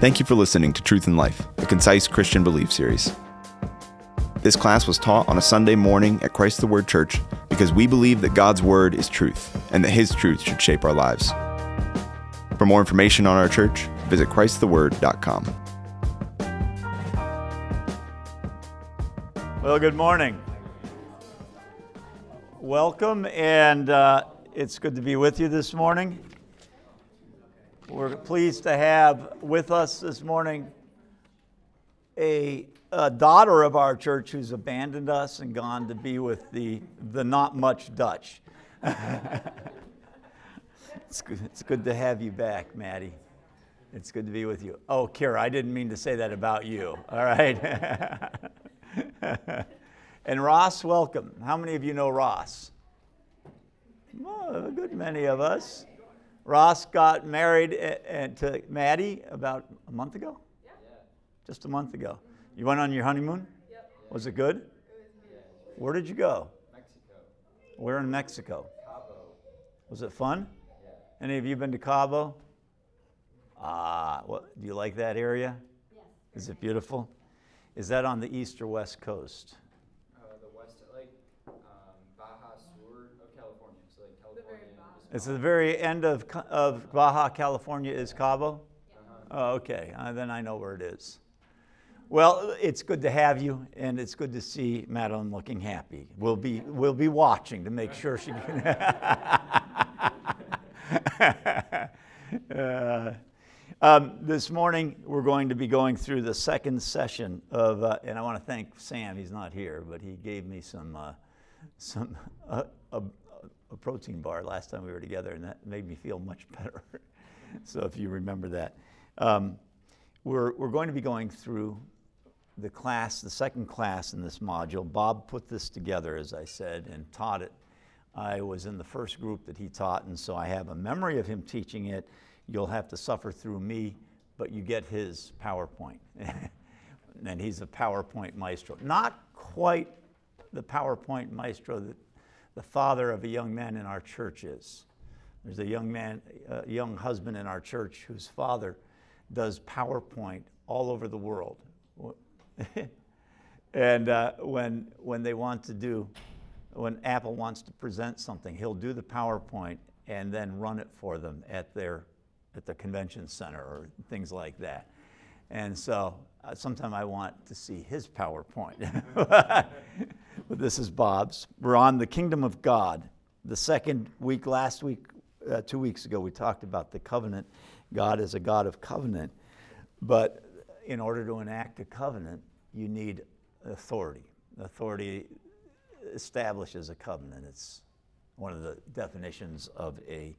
Thank you for listening to Truth in Life, a concise Christian belief series. This class was taught on a Sunday morning at Christ the Word Church because we believe that God's Word is truth and that His truth should shape our lives. For more information on our church, visit ChristTheWord.com. Well, good morning. Welcome, and uh, it's good to be with you this morning. We're pleased to have with us this morning a, a, daughter of our church who's abandoned us and gone to be with the, the not much Dutch. it's, good, it's good to have you back, Maddie. It's good to be with you. Oh, Kira, I didn't mean to say that about you. All right. and Ross, welcome. How many of you know Ross? Well, a good many of us. Ross got married to Maddie about a month ago? Yeah. Just a month ago. You went on your honeymoon? Yep. Was it good? Where did you go? Mexico. Where in Mexico? Cabo. Was it fun? Yeah. Any of you been to Cabo? Ah, well, do you like that area? Yes. Is it beautiful? Is that on the east or west coast? It's the very end of, of Baja California is Cabo? Oh, okay, uh, then I know where it is. Well, it's good to have you, and it's good to see Madeline looking happy. We'll be, we'll be watching to make sure she can. uh, um, this morning, we're going to be going through the second session of, uh, and I want to thank Sam, he's not here, but he gave me some, uh, some uh, a protein bar last time we were together, and that made me feel much better. so if you remember that. Um, we're, we're going to be going through the class, the second class in this module. Bob put this together, as I said, and taught it. I was in the first group that he taught, and so I have a memory of him teaching it. You'll have to suffer through me, but you get his PowerPoint. and he's a PowerPoint maestro. Not quite the PowerPoint maestro that the father of a young man in our church is. There's a young man, a young husband in our church whose father does PowerPoint all over the world. and uh, when, when they want to do, when Apple wants to present something, he'll do the PowerPoint and then run it for them at their at the convention center or things like that. And so uh, sometime I want to see his PowerPoint. this is Bob's. We're on the kingdom of God. The second week, last week, uh, two weeks ago, we talked about the covenant. God is a God of covenant. But in order to enact a covenant, you need authority. Authority establishes a covenant. It's one of the definitions of a,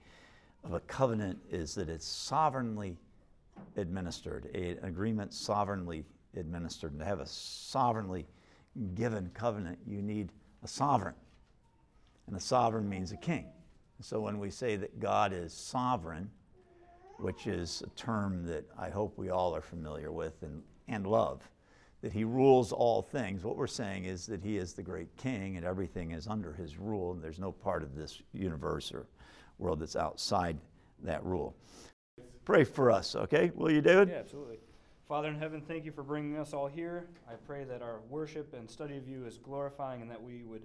of a covenant is that it's sovereignly administered, a, an agreement sovereignly administered. And to have a sovereignly given covenant, you need a sovereign. And a sovereign means a king. So when we say that God is sovereign, which is a term that I hope we all are familiar with and, and love, that he rules all things, what we're saying is that he is the great king and everything is under his rule, and there's no part of this universe or world that's outside that rule. Pray for us, okay? Will you, David? Yeah, absolutely. Father in heaven, thank you for bringing us all here. I pray that our worship and study of you is glorifying and that we would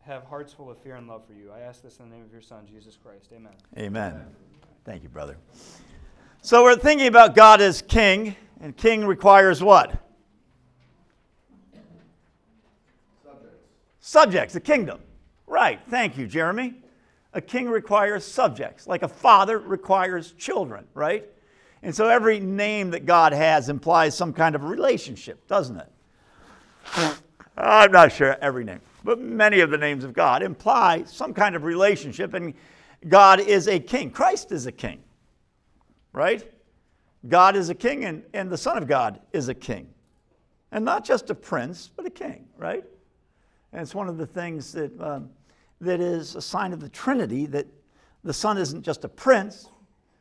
have hearts full of fear and love for you. I ask this in the name of your Son, Jesus Christ. Amen. Amen. Amen. Thank you, brother. So we're thinking about God as king, and king requires what? Subjects. Subjects, a kingdom. Right. Thank you, Jeremy. A king requires subjects, like a father requires children, right? And so every name that God has implies some kind of relationship, doesn't it? I'm not sure every name, but many of the names of God imply some kind of relationship, and God is a king. Christ is a king, right? God is a king, and, and the Son of God is a king. And not just a prince, but a king, right? And it's one of the things that, um, that is a sign of the Trinity that the Son isn't just a prince,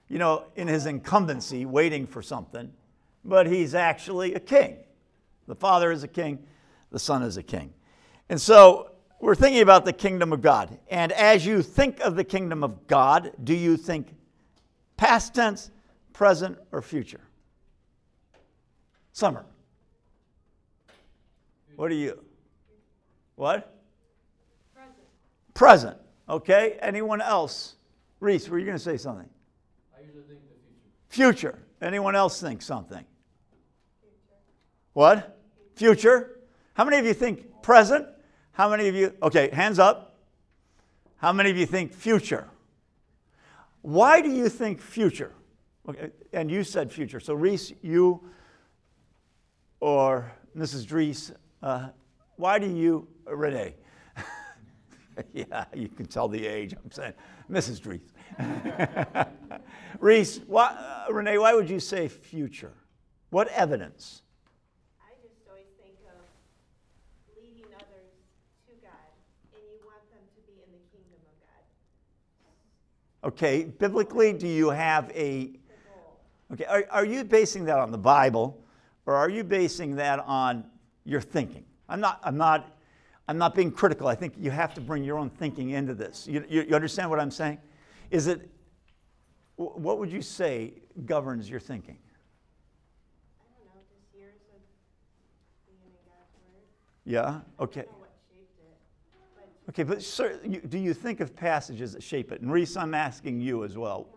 you know, in his incumbency, waiting for something, but he's actually a king. The Father is a king, the Son is a king. And so we're thinking about the kingdom of God. And as you think of the kingdom of God, do you think past tense, present, or future? Summer. What are you? What? Present. Present. Okay. Anyone else? Reese, were you going to say something? Think the future. Future. Anyone else think something? What? Future. How many of you think present? How many of you? Okay, hands up. How many of you think future? Why do you think future? Okay, and you said future. So Reese, you or Mrs. Dries, uh, why do you, Renee? yeah, you can tell the age. I'm saying, Mrs. Dries. Reese, why, uh, Renee, why would you say future? What evidence? I just always think of leading others to God, and you want them to be in the kingdom of God. Okay, biblically, do you have a. Okay, are, are you basing that on the Bible, or are you basing that on your thinking? I'm not. I'm not. I'm not being critical. I think you have to bring your own thinking into this. You, you, you understand what I'm saying? Is it. What would you say governs your thinking? I don't know, just years of being in God's word. Yeah. Okay. I don't know what shaped it, but Okay, but sir, you, do you think of passages that shape it? And Reese, I'm asking you as well.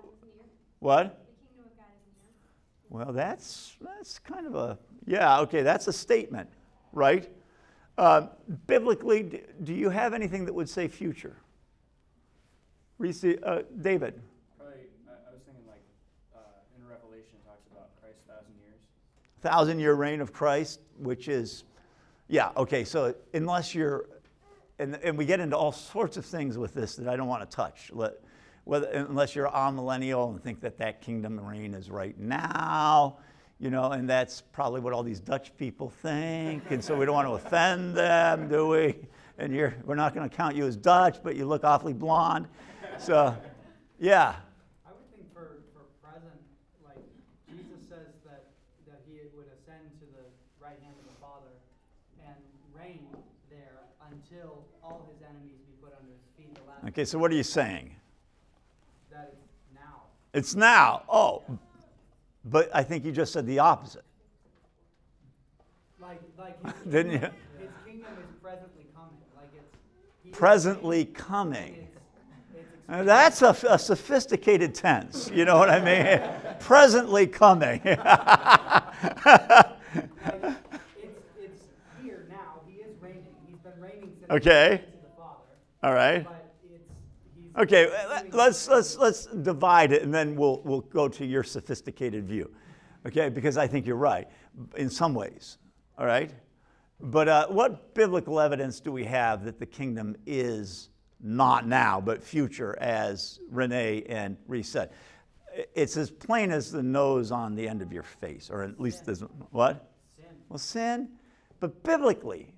What? the kingdom of God is near. Well, that's that's kind of a yeah. Okay, that's a statement, right? Uh, biblically, d- do you have anything that would say future? Uh, David. Probably, I, I was thinking like uh, in Revelation it talks about Christ's thousand years. thousand year reign of Christ, which is, yeah, okay, so unless you're, and, and we get into all sorts of things with this that I don't want to touch, let, whether, unless you're amillennial and think that that kingdom reign is right now, you know, and that's probably what all these Dutch people think, and so we don't want to offend them, do we? And you're, we're not going to count you as Dutch, but you look awfully blonde. So, yeah, I would think for, for present, like Jesus says that, that he would ascend to the right hand of the Father and reign there until all his enemies be put under his feet. The last okay, so what are you saying? that it's now. It's now. Oh, but I think you just said the opposite. Like like his Didn't kingdom, you? his kingdom is presently coming. Like it's Presently coming. It's, it's Now, That's a, a sophisticated tense. You know what I mean? Presently coming. it's it's here now. He is reigning. He's been reigning since Okay. he ascended to the Father. All right. But it's Okay, let's, let's, let's divide it and then we'll, we'll go to your sophisticated view. Okay, because I think you're right in some ways. All right? But uh, what biblical evidence do we have that the kingdom is not now, but future, as Renee and Reese said? It's as plain as the nose on the end of your face, or at least as what? sin. Well, sin, but biblically.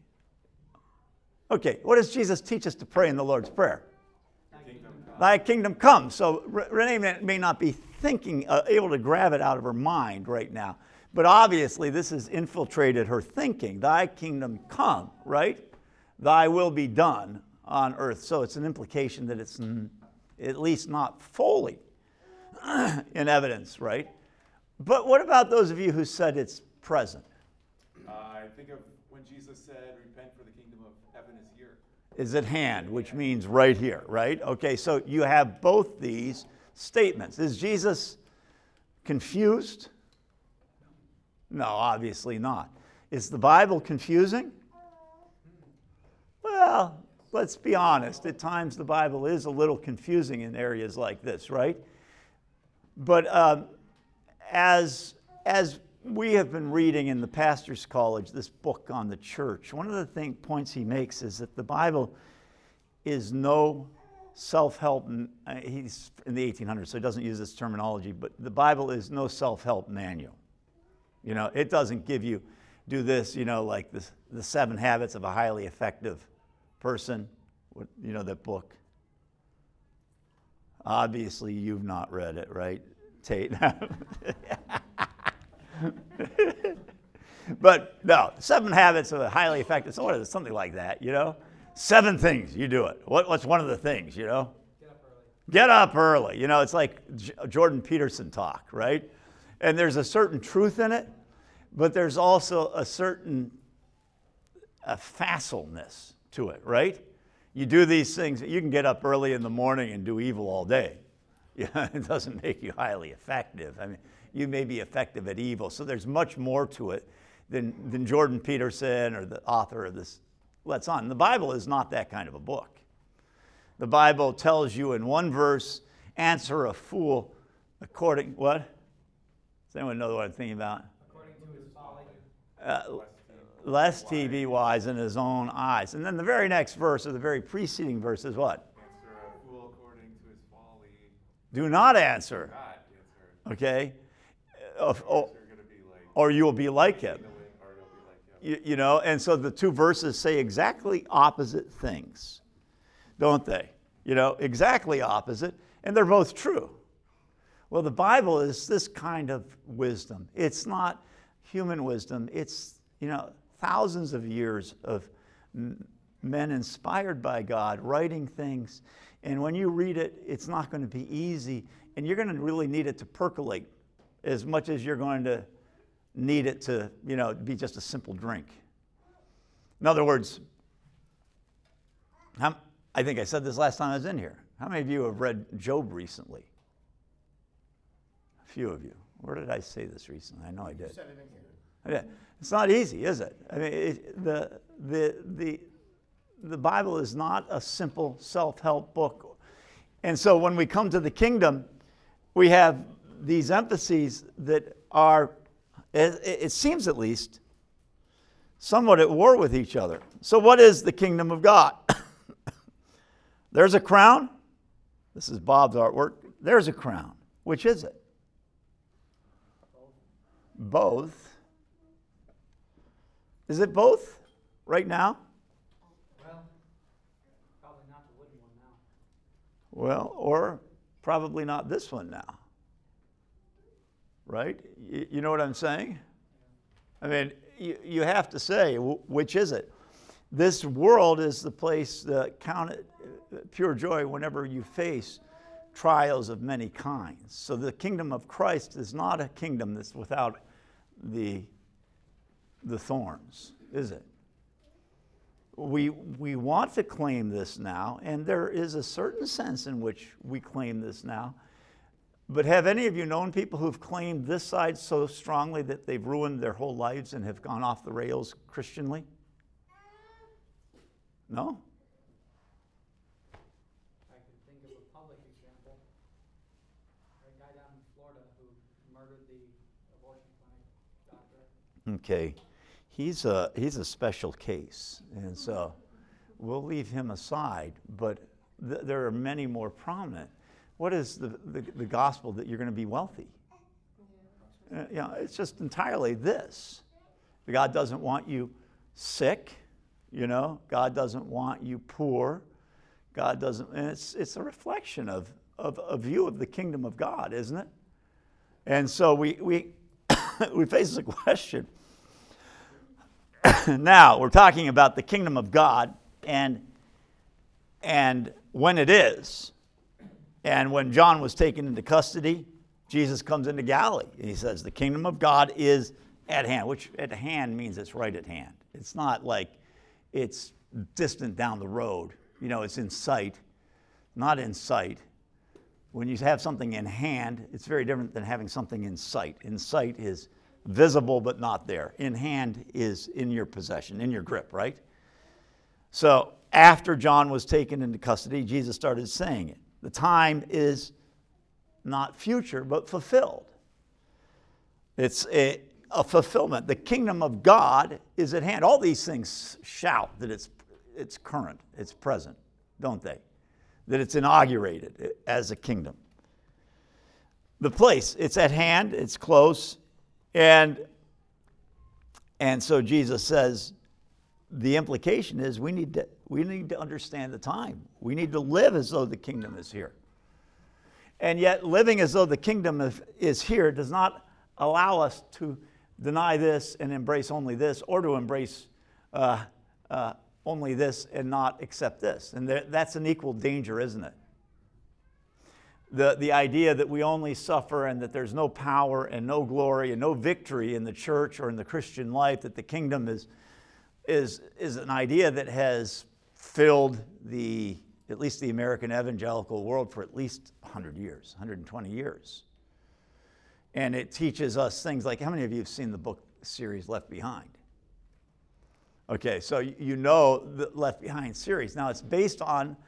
Okay, what does Jesus teach us to pray in the Lord's Prayer? Thy kingdom come. So Re- Renee may, may not be thinking, uh, able to grab it out of her mind right now, but obviously this has infiltrated her thinking. Thy kingdom come, right? Thy will be done on earth. So it's an implication that it's n- at least not fully in evidence, right? But what about those of you who said it's present? Uh, I think of when Jesus said, repent for the kingdom of heaven is here. is at hand, which means right here, right? Okay, so you have both these statements. Is Jesus confused? No, obviously not. Is the Bible confusing? Well, let's be honest. At times the Bible is a little confusing in areas like this, right? But um, as, as we have been reading in the Pastor's College this book on the church, one of the thing, points he makes is that the Bible is no self help. He's in the 1800s, so he doesn't use this terminology, but the Bible is no self help manual. You know, it doesn't give you do this, you know, like the, the seven habits of a highly effective person, you know, that book. Obviously, you've not read it, right, Tate? but no, seven habits of a highly effective, so what is it? Something like that, you know? Seven things, you do it. What, what's one of the things, you know? Get up early. Get up early. You know, it's like J- Jordan Peterson talk, right? And there's a certain truth in it, but there's also a certain a facileness to it, right? You do these things, you can get up early in the morning and do evil all day. Yeah, it doesn't make you highly effective. I mean, you may be effective at evil. So there's much more to it than, than Jordan Peterson or the author of this Let's On. The Bible is not that kind of a book. The Bible tells you in one verse, answer a fool according, what? Does anyone know what I'm thinking about? According to his folly. Uh, lest TV wise in his own eyes. And then the very next verse, or the very preceding verse, is what? Answer a fool according to his folly. Do not answer. Okay? Oh, You're gonna be like, or you will be like him. or you'll be like him. You, you know, and so the two verses say exactly opposite things, don't they? You know, exactly opposite, and they're both true. Well, the Bible is this kind of wisdom. It's not human wisdom, it's, you know, thousands of years of men inspired by God writing things. And when you read it, it's not going to be easy, and you're going to really need it to percolate as much as you're going to need it to, you know, be just a simple drink. In other words, how, I think I said this last time I was in here. How many of you have read Job recently? A few of you. Where did I say this recently? I know I did. I did. It's not easy, is it? I mean, it, the, the, the, the Bible is not a simple self help book. And so when we come to the kingdom, we have these emphases that are, it, it seems at least, somewhat at war with each other. So, what is the kingdom of God? There's a crown. This is Bob's artwork. There's a crown. Which is it? Both. Is it both right now? Well, probably not the wooden one now. Well, or probably not this one now. Right? You, you know what I'm saying? I mean, you, you have to say, wh- which is it? This world is the place that count uh, pure joy whenever you face trials of many kinds. So the kingdom of Christ is not a kingdom that's without the, the thorns, is it? we, we want to claim this now, and there is a certain sense in which we claim this now. But have any of you known people who've claimed this side so strongly that they've ruined their whole lives and have gone off the rails Christianly? No? I could think of a public example. A guy down in Florida who murdered the abortion clinic doctor. Okay. He's a, he's a special case, and so we'll leave him aside, but th- there are many more prominent. What is the, the, the gospel that you're going to be wealthy? Uh, you know, it's just entirely this. God doesn't want you sick, you know, God doesn't want you poor. God doesn't, and it's, it's a reflection of, of a view of the kingdom of God, isn't it? And so we, we, we face the question now we're talking about the kingdom of God and and when it is. And when John was taken into custody, Jesus comes into Galilee and he says, The kingdom of God is at hand, which at hand means it's right at hand. It's not like it's distant down the road. You know, it's in sight, not in sight. When you have something in hand, it's very different than having something in sight. In sight is visible but not there. In hand is in your possession, in your grip, right? So after John was taken into custody, Jesus started saying it. The time is not future, but fulfilled. It's a, a fulfillment. The kingdom of God is at hand. All these things shout that it's, it's current, it's present, don't they? That it's inaugurated as a kingdom. The place, it's at hand, it's close, and, and so Jesus says, the implication is we need, to, we need to understand the time. We need to live as though the kingdom is here. And yet, living as though the kingdom is, here does not allow us to deny this and embrace only this, or to embrace uh, uh, only this and not accept this. And that's an equal danger, isn't it? The, the idea that we only suffer and that there's no power and no glory and no victory in the church or in the Christian life, that the kingdom is, is, is an idea that has filled the, at least the American evangelical world for at least 100 years, 120 years. And it teaches us things like how many of you have seen the book series Left Behind? Okay, so you know the Left Behind series. Now it's based on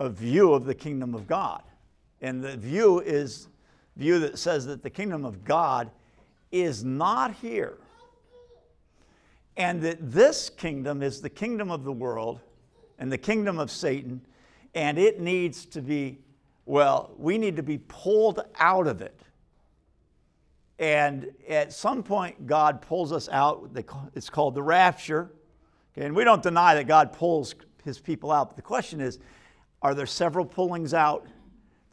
a view of the kingdom of God. And the view is view that says that the kingdom of God is not here. And that this kingdom is the kingdom of the world and the kingdom of Satan, and it needs to be, well, we need to be pulled out of it. And at some point, God pulls us out. It's called the rapture. Okay, and we don't deny that God pulls his people out. But the question is are there several pullings out?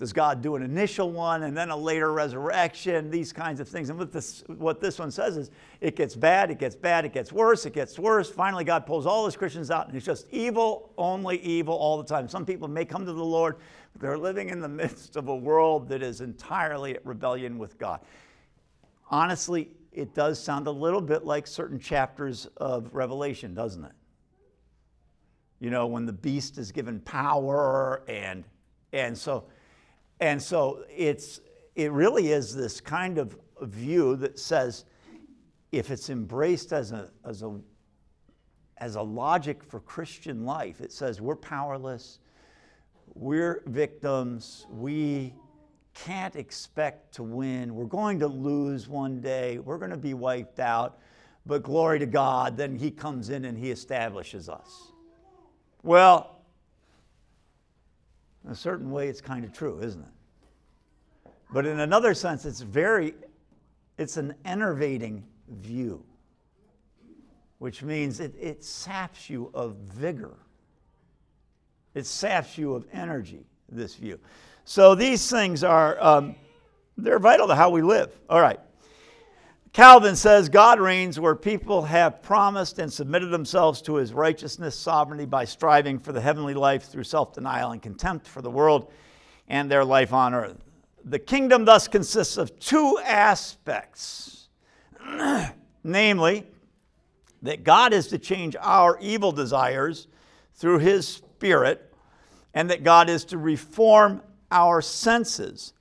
Does God do an initial one and then a later resurrection? These kinds of things. And what this, what this one says is it gets bad, it gets bad, it gets worse, it gets worse. Finally, God pulls all his Christians out and it's just evil, only evil all the time. Some people may come to the Lord, but they're living in the midst of a world that is entirely at rebellion with God. Honestly, it does sound a little bit like certain chapters of Revelation, doesn't it? You know, when the beast is given power and and so and so it's it really is this kind of view that says if it's embraced as a as a as a logic for Christian life, it says we're powerless, we're victims, we can't expect to win. We're going to lose one day. We're going to be wiped out. But glory to God, then He comes in and He establishes us. Well, in a certain way, it's kind of true, isn't it? But in another sense, it's very, it's an enervating view, which means it, it saps you of vigor. It saps you of energy, this view. So these things are, um, they're vital to how we live. All right. Calvin says God reigns where people have promised and submitted themselves to his righteousness, sovereignty by striving for the heavenly life through self denial and contempt for the world and their life on earth. The kingdom thus consists of two aspects namely, that God is to change our evil desires through his spirit, and that God is to reform our senses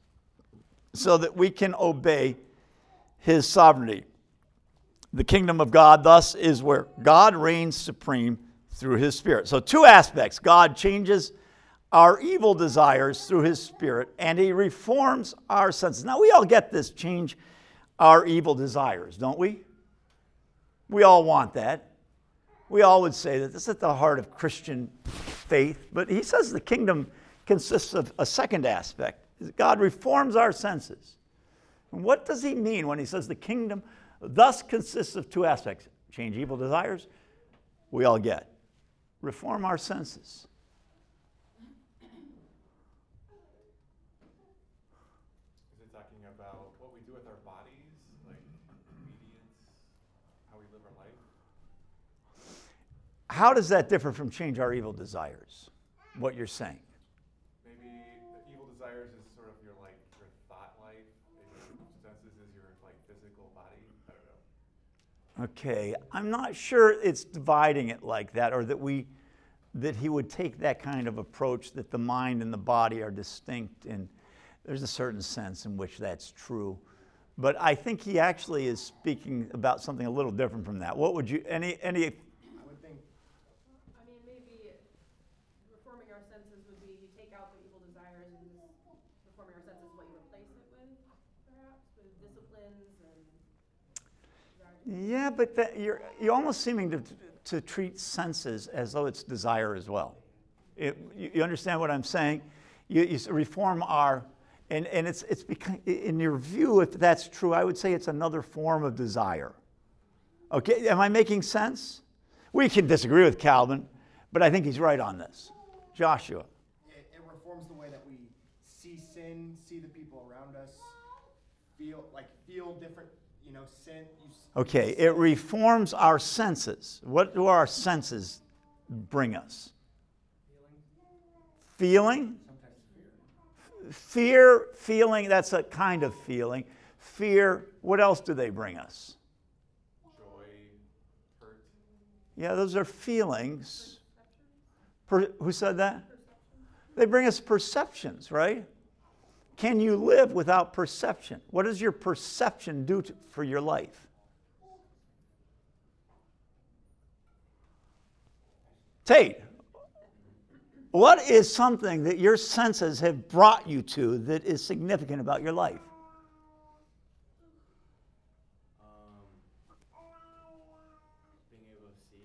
so that we can obey his sovereignty. The kingdom of God, thus, is where God reigns supreme through his spirit. So, two aspects God changes our evil desires through his spirit, and he reforms our senses. Now, we all get this change our evil desires, don't we? We all want that. We all would say that this is at the heart of Christian faith, but he says the kingdom consists of a second aspect. God reforms our senses. And what does he mean when he says the kingdom thus consists of two aspects? Change evil desires, we all get. Reform our senses. Is it talking about what we do with our bodies, like obedience, how we live our life? How does that differ from change our evil desires? What you're saying? Maybe the evil desires is sort of your like your thought life, and your senses is your like physical body. I don't know. Okay, I'm not sure it's dividing it like that, or that we that he would take that kind of approach that the mind and the body are distinct, and there's a certain sense in which that's true. But I think he actually is speaking about something a little different from that. What would you any any I would think, I mean, maybe reforming our senses would be you take out the evil desires and reforming our senses, what you replace it with, perhaps, with disciplines and. Yeah, but that, you're, you're almost seeming to, to treat senses as though it's desire as well. It, you, you understand what I'm saying? You, you reform our, and, and it's, it's in your view, if that's true, I would say it's another form of desire. Okay, am I making sense? We can disagree with Calvin, but I think he's right on this. Joshua. it, it reforms the way that we see sin, see the people around us, feel like feel different, you know, sin. Okay, it reforms our senses. What do our senses bring us? Feeling? fear, feeling, that's a kind of feeling. Fear, what else do they bring us? Joy, hurt, Yeah, those are feelings. Per, who said that? They bring us perceptions, right? Can you live without perception? What does your perception do to, for your life? Tate, what is something that your senses have brought you to that is significant about your life? Being able to see.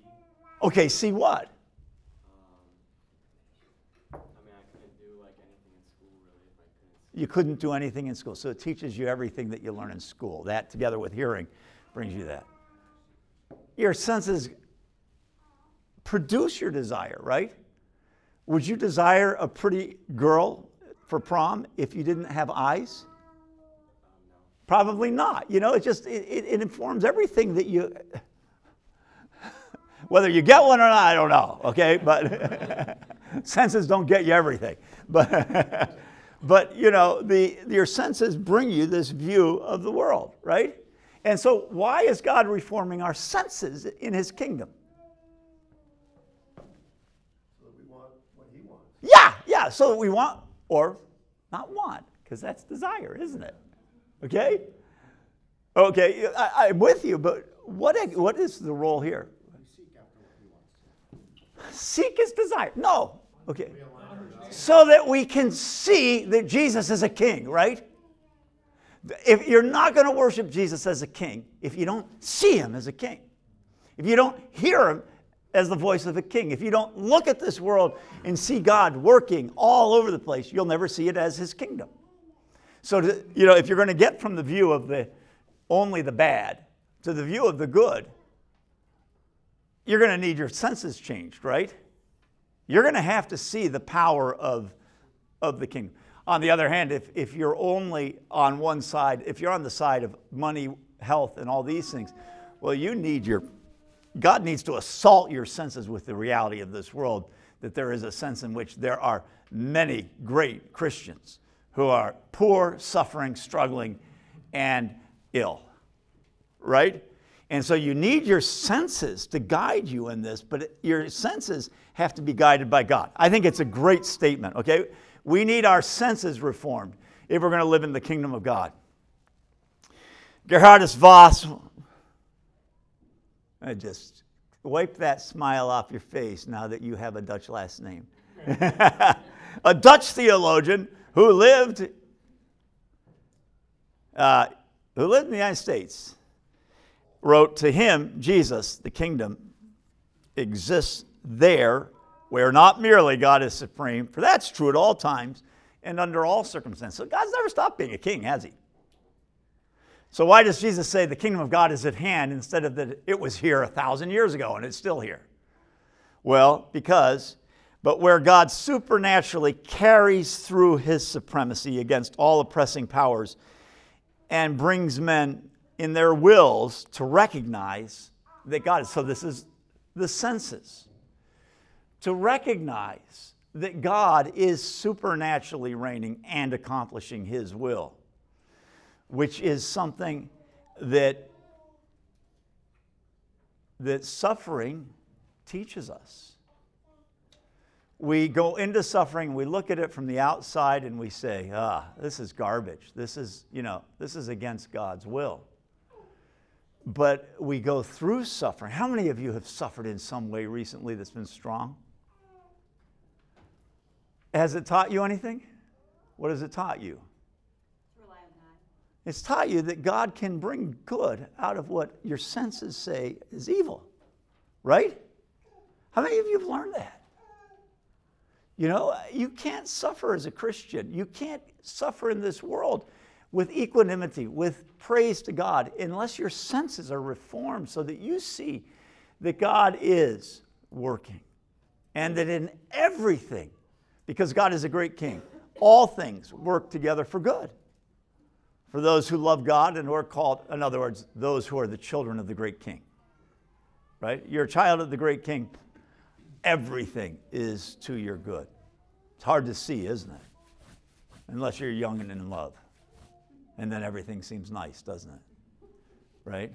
Okay, see what? I mean, I couldn't do like anything in school really if I couldn't. You couldn't do anything in school. So it teaches you everything that you learn in school. That, together with hearing, brings you that. Your senses produce your desire, right? Would you desire a pretty girl for prom if you didn't have eyes? Probably not. You know, it just it, it, it informs everything that you. Whether you get one or not, I don't know. Okay, but senses don't get you everything. But but you know, the your senses bring you this view of the world, right? And so, why is God reforming our senses in His kingdom? So we want or not want, because that's desire, isn't it? Okay? Okay, I, I'm with you, but what, what is the role here? Seek his desire. No. Okay. So that we can see that Jesus is a king, right? If you're not going to worship Jesus as a king, if you don't see him as a king, if you don't hear him as the voice of a king. If you don't look at this world and see God working all over the place, you'll never see it as his kingdom. So, to, you know, if you're going to get from the view of the only the bad to the view of the good, you're going to need your senses changed, right? You're going to have to see the power of, of the kingdom. On the other hand, if, if you're only on one side, if you're on the side of money, health, and all these things, well, you need your God needs to assault your senses with the reality of this world that there is a sense in which there are many great Christians who are poor, suffering, struggling, and ill. Right? And so you need your senses to guide you in this, but your senses have to be guided by God. I think it's a great statement, okay? We need our senses reformed if we're going to live in the kingdom of God. Geerhardus Vos I just wipe that smile off your face now that you have a Dutch last name. a Dutch theologian who lived, uh, who lived in the United States, wrote to him, Jesus, the kingdom exists there where not merely God is supreme, for that's true at all times and under all circumstances. So God's never stopped being a king, has he? So, why does Jesus say the kingdom of God is at hand instead of that it was here a thousand years ago and it's still here? Well, because, but where God supernaturally carries through his supremacy against all oppressing powers and brings men in their wills to recognize that God is. So, this is the senses. To recognize that God is supernaturally reigning and accomplishing his will which is something that, that suffering teaches us. We go into suffering, we look at it from the outside, and we say, ah, this is garbage. This is, you know, this is against God's will. But we go through suffering. How many of you have suffered in some way recently that's been strong? Has it taught you anything? What has it taught you? It's taught you that God can bring good out of what your senses say is evil, right? How many of you have learned that? You know, you can't suffer as a Christian. You can't suffer in this world with equanimity, with praise to God, unless your senses are reformed so that you see that God is working and that in everything, because God is a great king, all things work together for good for those who love God and who are called, in other words, those who are the children of the great king. Right? You're a child of the great king. Everything is to your good. It's hard to see, isn't it? unless you're young and in love. And then everything seems nice, doesn't it? Right?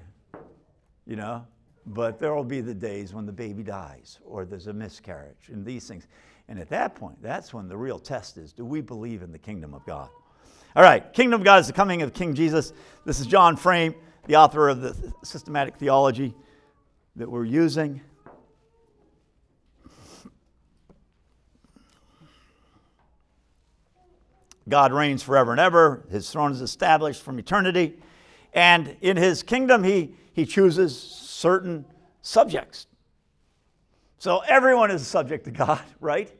You know? But there will be the days when the baby dies or there's a miscarriage and these things. And at that point, that's when the real test is do we believe in the kingdom of God? All right, kingdom of God is the coming of King Jesus. This is John Frame, the author of the systematic theology that we're using. God reigns forever and ever. His throne is established from eternity. And in his kingdom, he, he chooses certain subjects. So everyone is a subject to God, right?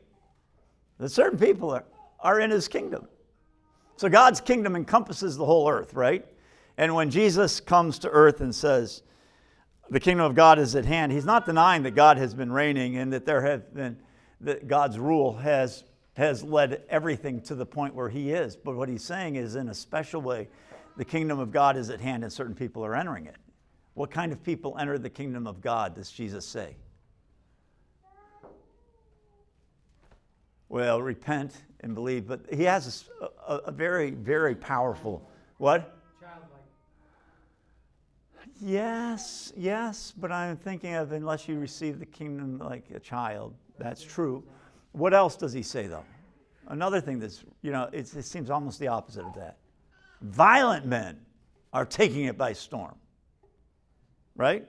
That certain people are, are in his kingdom. So God's kingdom encompasses the whole earth, right? And when Jesus comes to earth and says, the kingdom of God is at hand, he's not denying that God has been reigning and that there have been, that God's rule has has led everything to the point where he is. But what he's saying is, in a special way, the kingdom of God is at hand and certain people are entering it. What kind of people enter the kingdom of God, does Jesus say? Well, repent and believe, but he has a, a, a very, very powerful what? Childlike. Yes, yes, but I'm thinking of unless you receive the kingdom like a child. That's true. What else does he say, though? Another thing that's, you know, it seems almost the opposite of that. Violent men are taking it by storm. Right?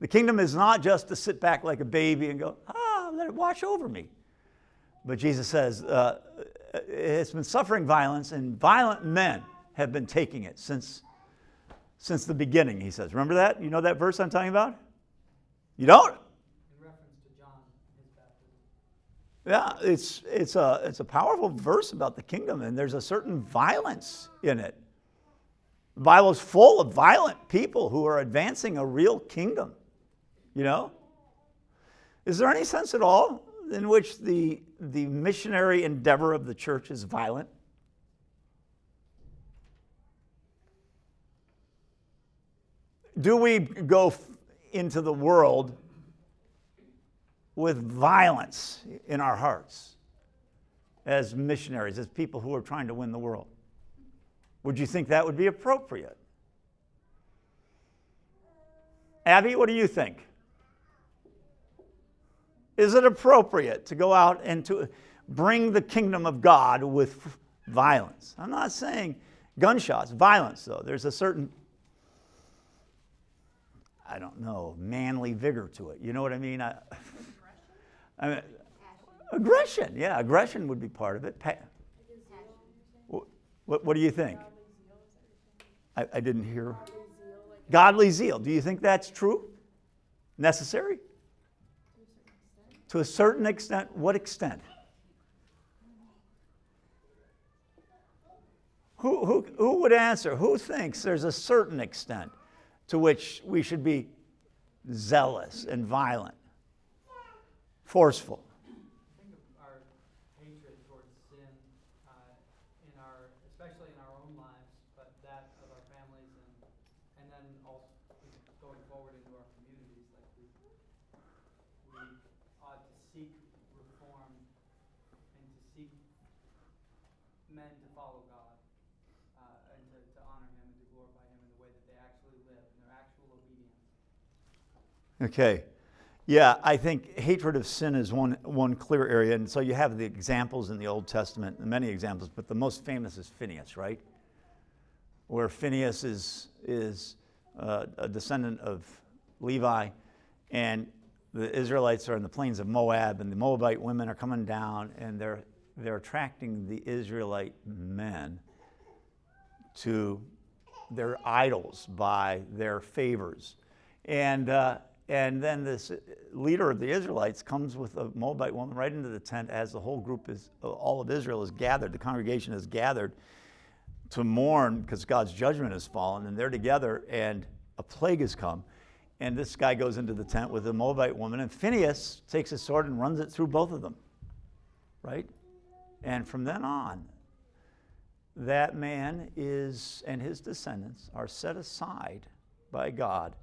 The kingdom is not just to sit back like a baby and go, ah, let it wash over me. But Jesus says uh, it's been suffering violence, and violent men have been taking it since, since the beginning, he says. Remember that? You know that verse I'm talking about? You don't? Yeah, it's, it's, a, it's a powerful verse about the kingdom, and there's a certain violence in it. The Bible is full of violent people who are advancing a real kingdom. You know? Is there any sense at all in which the, the missionary endeavor of the church is violent? Do we go into the world with violence in our hearts as missionaries, as people who are trying to win the world. Would you think that would be appropriate? Abby, what do you think? Is it appropriate to go out and to bring the kingdom of God with violence? I'm not saying gunshots, violence, though. There's a certain I don't know, manly vigor to it. You know what I mean? I, I mean, aggression, yeah, aggression would be part of it. Pa- what, what do you think? I, I didn't hear. Godly zeal. Do you think that's true? Necessary? To a certain extent. What extent? Who, who, who would answer? Who thinks there's a certain extent to which we should be zealous and violent? forceful. Think of our hatred towards sin uh, in our, especially in our own lives, but that of our families, and and then also going forward into our communities. Like we, we ought to seek reform and to seek men to follow God uh, and to, to honor Him and to glorify Him in the way that they actually live in their actual obedience. Okay. Yeah, I think hatred of sin is one, one clear area. And so you have the examples in the Old Testament, many examples, but the most famous is Phineas, right? Where Phineas is, is uh, a descendant of Levi, and the Israelites are in the plains of Moab, and the Moabite women are coming down, and they're, they're attracting the Israelite men to their idols by their favors. And uh, and then this uh, leader of the Israelites comes with a Moabite woman right into the tent as the whole group is, uh, all of Israel is gathered, the congregation is gathered to mourn because God's judgment has fallen, and they're together, and a plague has come. And this guy goes into the tent with a Moabite woman, and Phineas takes his sword and runs it through both of them, right? And from then on, that man is, and his descendants are set aside by God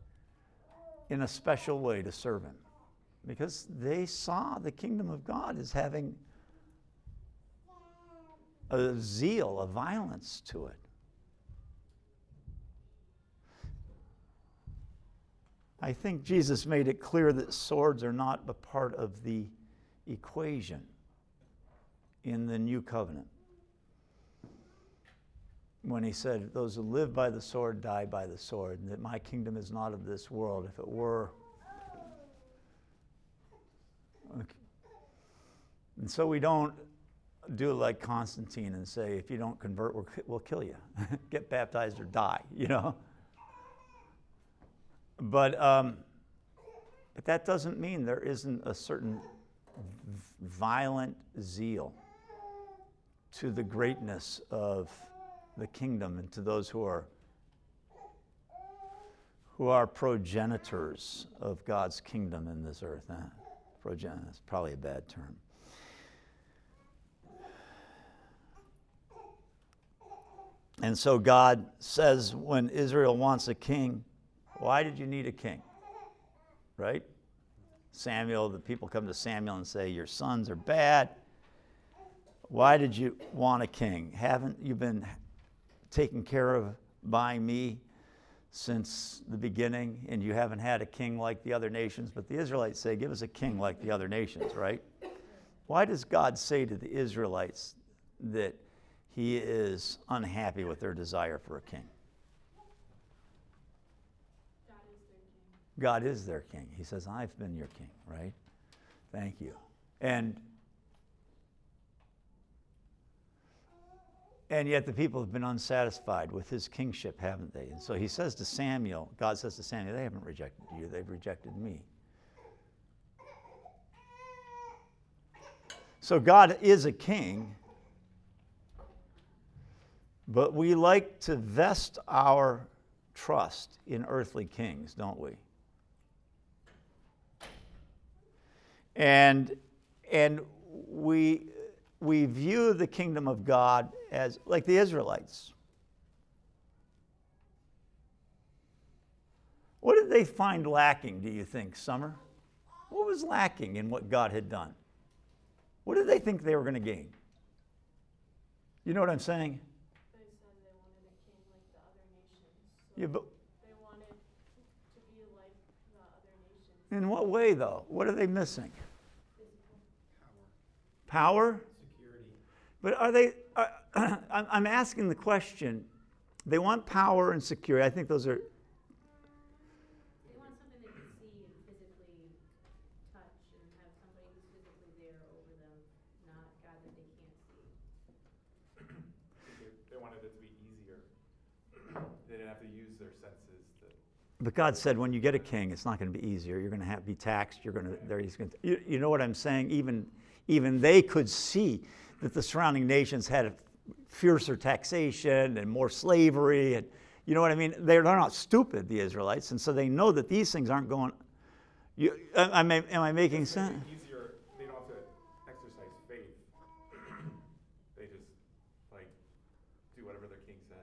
in a special way to serve Him because they saw the kingdom of God as having a zeal, a violence to it. I think Jesus made it clear that swords are not a part of the equation in the new covenant. When he said, Those who live by the sword die by the sword, and that my kingdom is not of this world. If it were, Okay. And so we don't do like Constantine and say, if you don't convert, we'll, kill you. Get baptized or die, you know? But, um, but that doesn't mean there isn't a certain violent zeal to the greatness of the kingdom and to those who are who are progenitors of God's kingdom in this earth. Huh? Progen is probably a bad term. And so God says when Israel wants a king, why did you need a king? Right? Samuel, the people come to Samuel and say, Your sons are bad. Why did you want a king? Haven't you been taken care of by me since the beginning? And you haven't had a king like the other nations. But the Israelites say, Give us a king like the other nations, right? Why does God say to the Israelites that he is unhappy with their desire for a king? God is their king. He says, I've been your king, right? Thank you. And and yet the people have been unsatisfied with his kingship, haven't they? And so he says to Samuel, God says to Samuel, they haven't rejected you, they've rejected me. So God is a king, but we like to vest our trust in earthly kings, don't we? And, and we, we view the kingdom of God as like the Israelites. What did they find lacking, do you think, Summer? What was lacking in what God had done? What did they think they were going to gain? You know what I'm saying? They said they wanted a king like the other nations. Yeah, but They wanted to be like the other nations. in what way, though? What are they missing? Power? Security. But are they, are, I'm I'm asking the question, they want power and security. I think those are, They want something they can see and physically touch and have somebody who's physically there over them, not God that they can't see. They, they wanted it to be easier. They didn't have to use their senses to. but God said when you get a king, it's not going to be easier. You're going to have to be taxed. You're going to, there he's going to, you, you know what I'm saying? Even, even they could see that the surrounding nations had fiercer taxation and more slavery. And you know what I mean? They're, they're not stupid, the Israelites. And so they know that these things aren't going, you, am, I, am I making It's sense? Easier, they don't have to exercise faith. They just, like, do whatever their king says.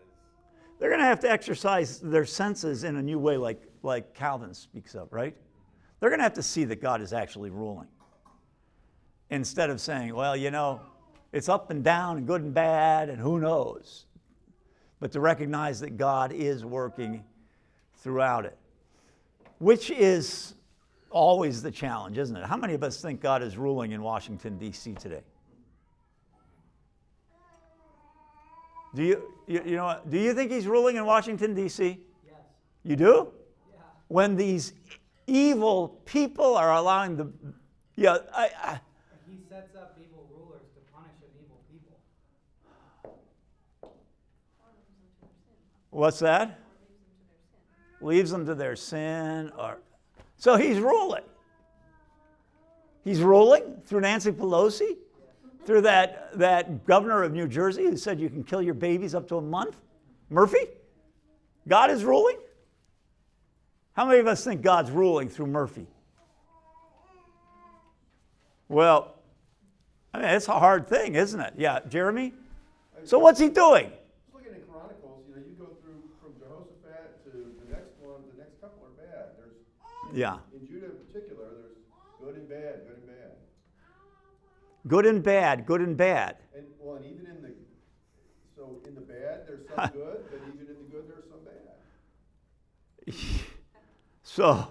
They're going to have to exercise their senses in a new way, like, like Calvin speaks of, right? They're going to have to see that God is actually ruling. Instead of saying, well, you know, it's up and down and good and bad and who knows. But to recognize that God is working throughout it, which is always the challenge, isn't it? How many of us think God is ruling in Washington, D.C. today? Do you, you, you know, do you think he's ruling in Washington, D.C.? Yes. You do? Yeah. When these evil people are allowing the, yeah, I, I, he sets up evil rulers to punish an evil people. What's that? Leaves them to their sin, or so he's ruling. He's ruling through Nancy Pelosi, through that, that governor of New Jersey who said you can kill your babies up to a month. Murphy? God is ruling? How many of us think God's ruling through Murphy? Well, I mean, it's a hard thing, isn't it? Yeah, Jeremy? So what's he doing? Just looking at Chronicles, you know, you go through from Jehoshaphat to the next one, the next couple are bad. There's, Yeah. in Judah in particular, there's good and bad, good and bad. Good and bad, good and bad. And, well, and even in the so in the bad, there's some good, but even in the good, there's some bad. So,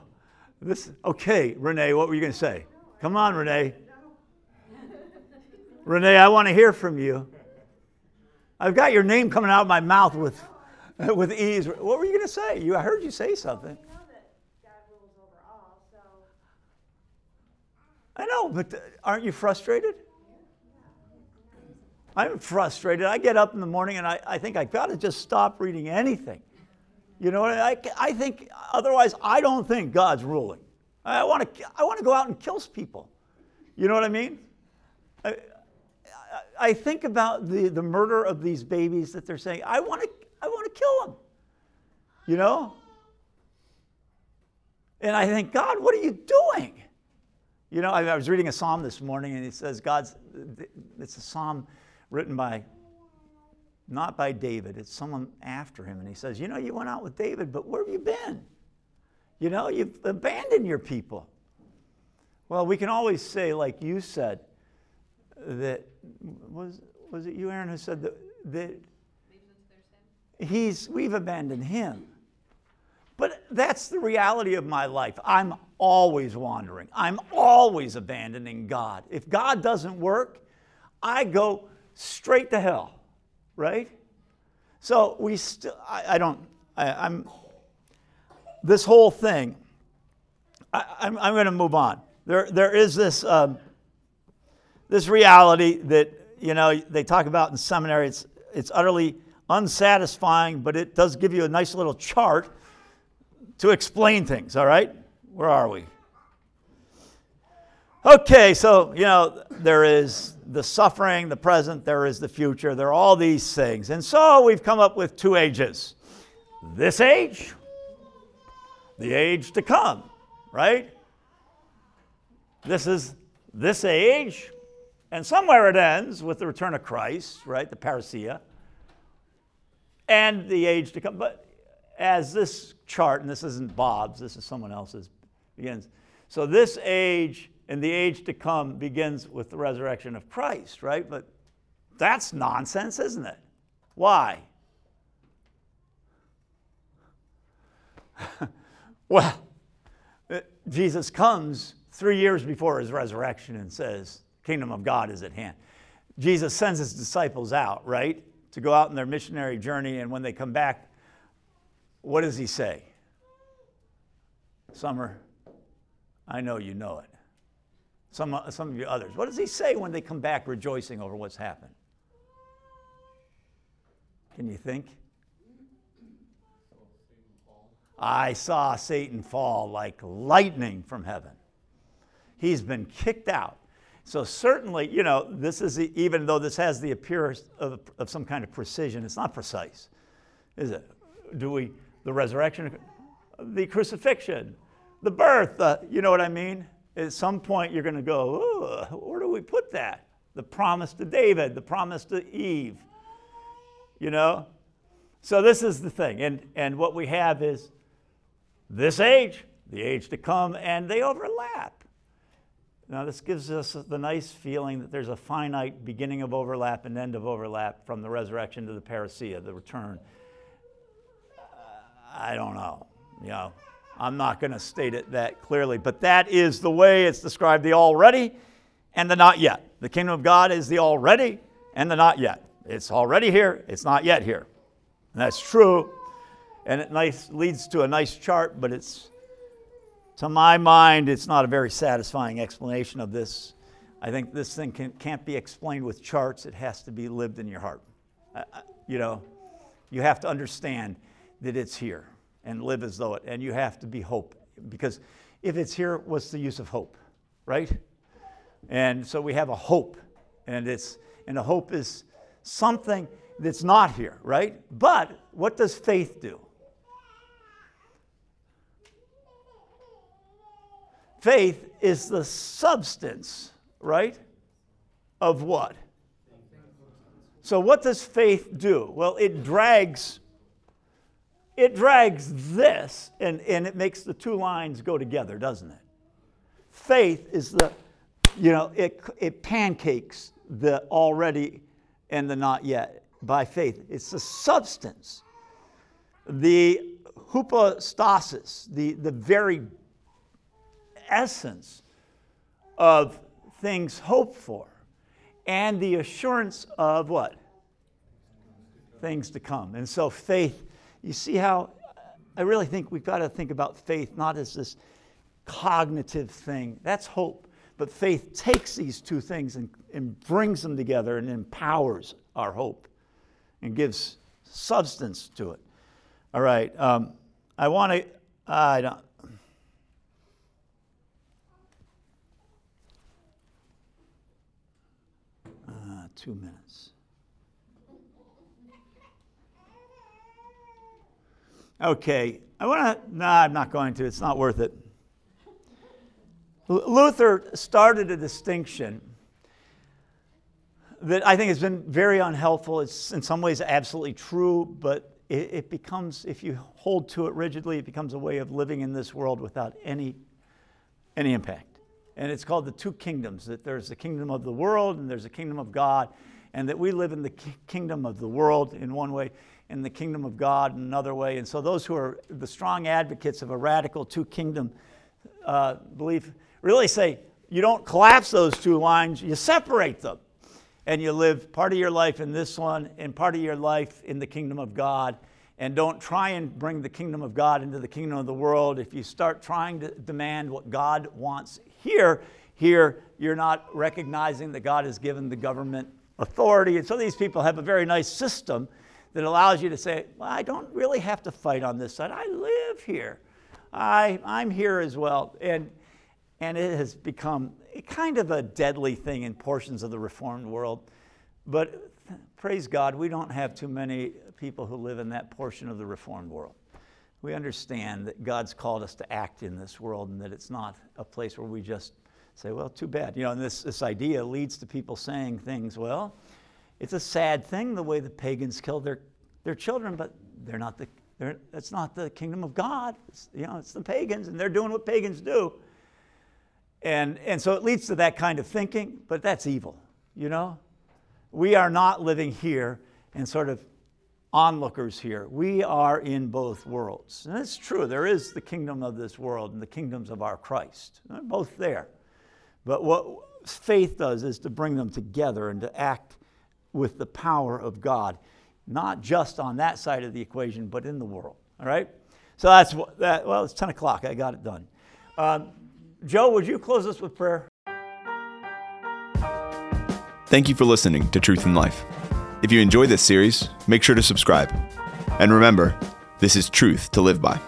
this, okay, Renee, what were you going to say? Come on, Renee. Renee, I want to hear from you. I've got your name coming out of my mouth with, with ease. What were you going to say? You, I heard you say something. We know that God rules over all, so I know, but uh, aren't you frustrated? I'm frustrated. I get up in the morning and I, I think I've got to just stop reading anything. You know, I, I think, otherwise, I don't think God's ruling. I want to, I want to go out and kill people. You know what I mean? I, I, I think about the, the murder of these babies that they're saying, I want to, I want to kill them. You know? And I think, God, what are you doing? You know, I, I was reading a psalm this morning and it says, God's, it's a psalm written by, not by David, it's someone after him. And he says, You know, you went out with David, but where have you been? You know, you've abandoned your people. Well, we can always say, like you said, that was was it you, Aaron, who said that, that he's we've abandoned him. But that's the reality of my life. I'm always wandering. I'm always abandoning God. If God doesn't work, I go straight to hell, right? So we still, I, I, don't, I, am this whole thing, I, am I'm, I'm going to move on. There, there is this, um, this reality that, you know, they talk about in seminary. It's, it's utterly unsatisfying, but it does give you a nice little chart to explain things, all right? Where are we? Okay, so, you know, there is the suffering, the present, there is the future, there are all these things. And so we've come up with two ages this age, the age to come, right? This is this age, and somewhere it ends with the return of Christ, right? The parousia, and the age to come. But as this chart, and this isn't Bob's, this is someone else's, begins. So this age and the age to come begins with the resurrection of Christ, right? But that's nonsense, isn't it? Why? well, uh, Jesus comes three years before his resurrection and says, Kingdom of God is at hand. Jesus sends his disciples out, right, to go out on their missionary journey, and when they come back, what does he say? Summer, I know you know it. Some, uh, some of you others. What does he say when they come back rejoicing over what's happened? Can you think? I saw Satan fall like lightning from heaven. He's been kicked out. So, certainly, you know, this is, even though this has the appearance of, of some kind of precision, it's not precise, is it? Do we, the resurrection, the crucifixion, the birth, uh, you know what I mean? At some point, you're going to go, where do we put that? The promise to David, the promise to Eve, you know? So, this is the thing. And, and what we have is this age, the age to come, and they overlap. Now, this gives us the nice feeling that there's a finite beginning of overlap and end of overlap from the resurrection to the parousia, the return. I don't know. You know, I'm not going to state it that clearly, but that is the way it's described the already and the not yet. The kingdom of God is the already and the not yet. It's already here, it's not yet here. And that's true. And it nice, leads to a nice chart, but it's, to my mind, it's not a very satisfying explanation of this. I think this thing can, can't be explained with charts, it has to be lived in your heart. Uh, you know, you have to understand that it's here and live as though it, and you have to be hope. Because if it's here, what's the use of hope, right? And so we have a hope, and it's and a hope is something that's not here, right? But what does faith do? Faith is the substance, right? Of what? So what does faith do? Well, it drags it drags this and, and it makes the two lines go together, doesn't it? Faith is the, you know, it, it pancakes the already and the not yet. by faith. It's the substance, the hypostasis, the, the very essence of things hoped for, and the assurance of what? Things to come. And so faith, you see how I really think we've got to think about faith not as this cognitive thing. That's hope. But faith takes these two things and, and brings them together and empowers our hope and gives substance to it. All right. Um, I want to, I don't. Uh, two minutes. Okay. I want to, no, I'm not going to. It's not worth it. Luther started a distinction that I think has been very unhelpful. It's in some ways absolutely true, but it, it, becomes, if you hold to it rigidly, it becomes a way of living in this world without any, any impact. And it's called the two kingdoms that there's the kingdom of the world and there's the kingdom of God, and that we live in the kingdom of the world in one way and the kingdom of God in another way. And so, those who are the strong advocates of a radical two kingdom uh, belief really say you don't collapse those two lines, you separate them. And you live part of your life in this one and part of your life in the kingdom of God. And don't try and bring the kingdom of God into the kingdom of the world. If you start trying to demand what God wants here, here you're not recognizing that God has given the government authority. And so these people have a very nice system that allows you to say, well, I don't really have to fight on this side. I live here. I, I'm here as well. And and it has become kind of a deadly thing in portions of the Reformed world. But praise God, we don't have too many people who live in that portion of the Reformed world. We understand that God's called us to act in this world and that it's not a place where we just say, well, too bad. You know, and this, this idea leads to people saying things, well, it's a sad thing the way the pagans kill their, their children, but they're not the, they're, that's not the kingdom of God. It's, you know, it's the pagans, and they're doing what pagans do. And, and so it leads to that kind of thinking, but that's evil, you know? We are not living here and sort of onlookers here. We are in both worlds. And it's true, there is the kingdom of this world and the kingdoms of our Christ. They're both there. But what faith does is to bring them together and to act with the power of God, not just on that side of the equation, but in the world. All right? So that's what that, well, it's 10 o'clock. I got it done. Um, Joe, would you close us with prayer? Thank you for listening to Truth in Life. If you enjoy this series, make sure to subscribe. And remember, this is truth to live by.